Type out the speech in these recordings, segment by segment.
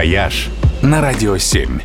«Вояж» на Радио 7.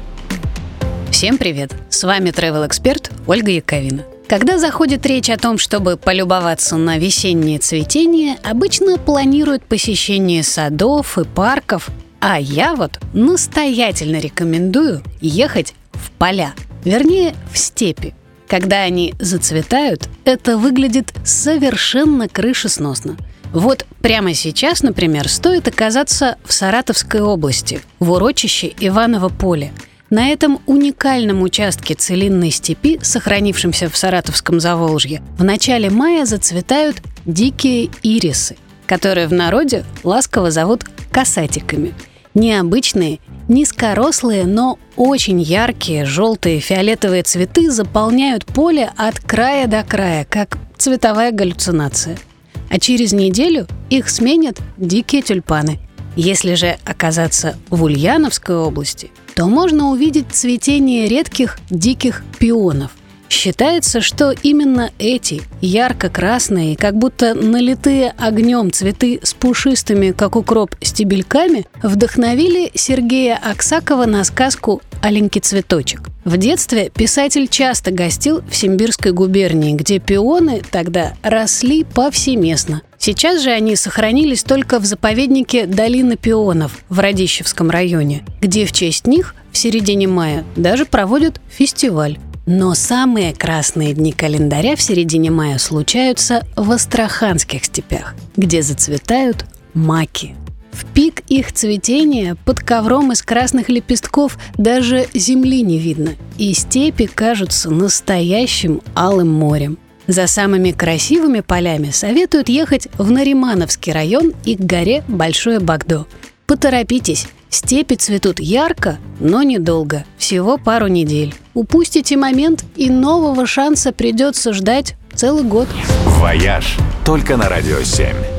Всем привет! С вами travel эксперт Ольга Яковина. Когда заходит речь о том, чтобы полюбоваться на весеннее цветение, обычно планируют посещение садов и парков, а я вот настоятельно рекомендую ехать в поля, вернее, в степи. Когда они зацветают, это выглядит совершенно крышесносно. Вот прямо сейчас, например, стоит оказаться в Саратовской области, в урочище Иваново поле. На этом уникальном участке целинной степи, сохранившемся в Саратовском Заволжье, в начале мая зацветают дикие ирисы, которые в народе ласково зовут касатиками. Необычные, низкорослые, но очень яркие желтые фиолетовые цветы заполняют поле от края до края, как цветовая галлюцинация – а через неделю их сменят дикие тюльпаны. Если же оказаться в Ульяновской области, то можно увидеть цветение редких диких пионов – Считается, что именно эти ярко-красные, как будто налитые огнем цветы с пушистыми, как укроп, стебельками вдохновили Сергея Аксакова на сказку «Аленький цветочек». В детстве писатель часто гостил в Симбирской губернии, где пионы тогда росли повсеместно. Сейчас же они сохранились только в заповеднике Долина пионов в Радищевском районе, где в честь них в середине мая даже проводят фестиваль. Но самые красные дни календаря в середине мая случаются в Астраханских степях, где зацветают маки. В пик их цветения под ковром из красных лепестков даже земли не видно, и степи кажутся настоящим алым морем. За самыми красивыми полями советуют ехать в Наримановский район и к горе Большое Багдо. Поторопитесь, Степи цветут ярко, но недолго, всего пару недель. Упустите момент, и нового шанса придется ждать целый год. «Вояж» только на «Радио 7».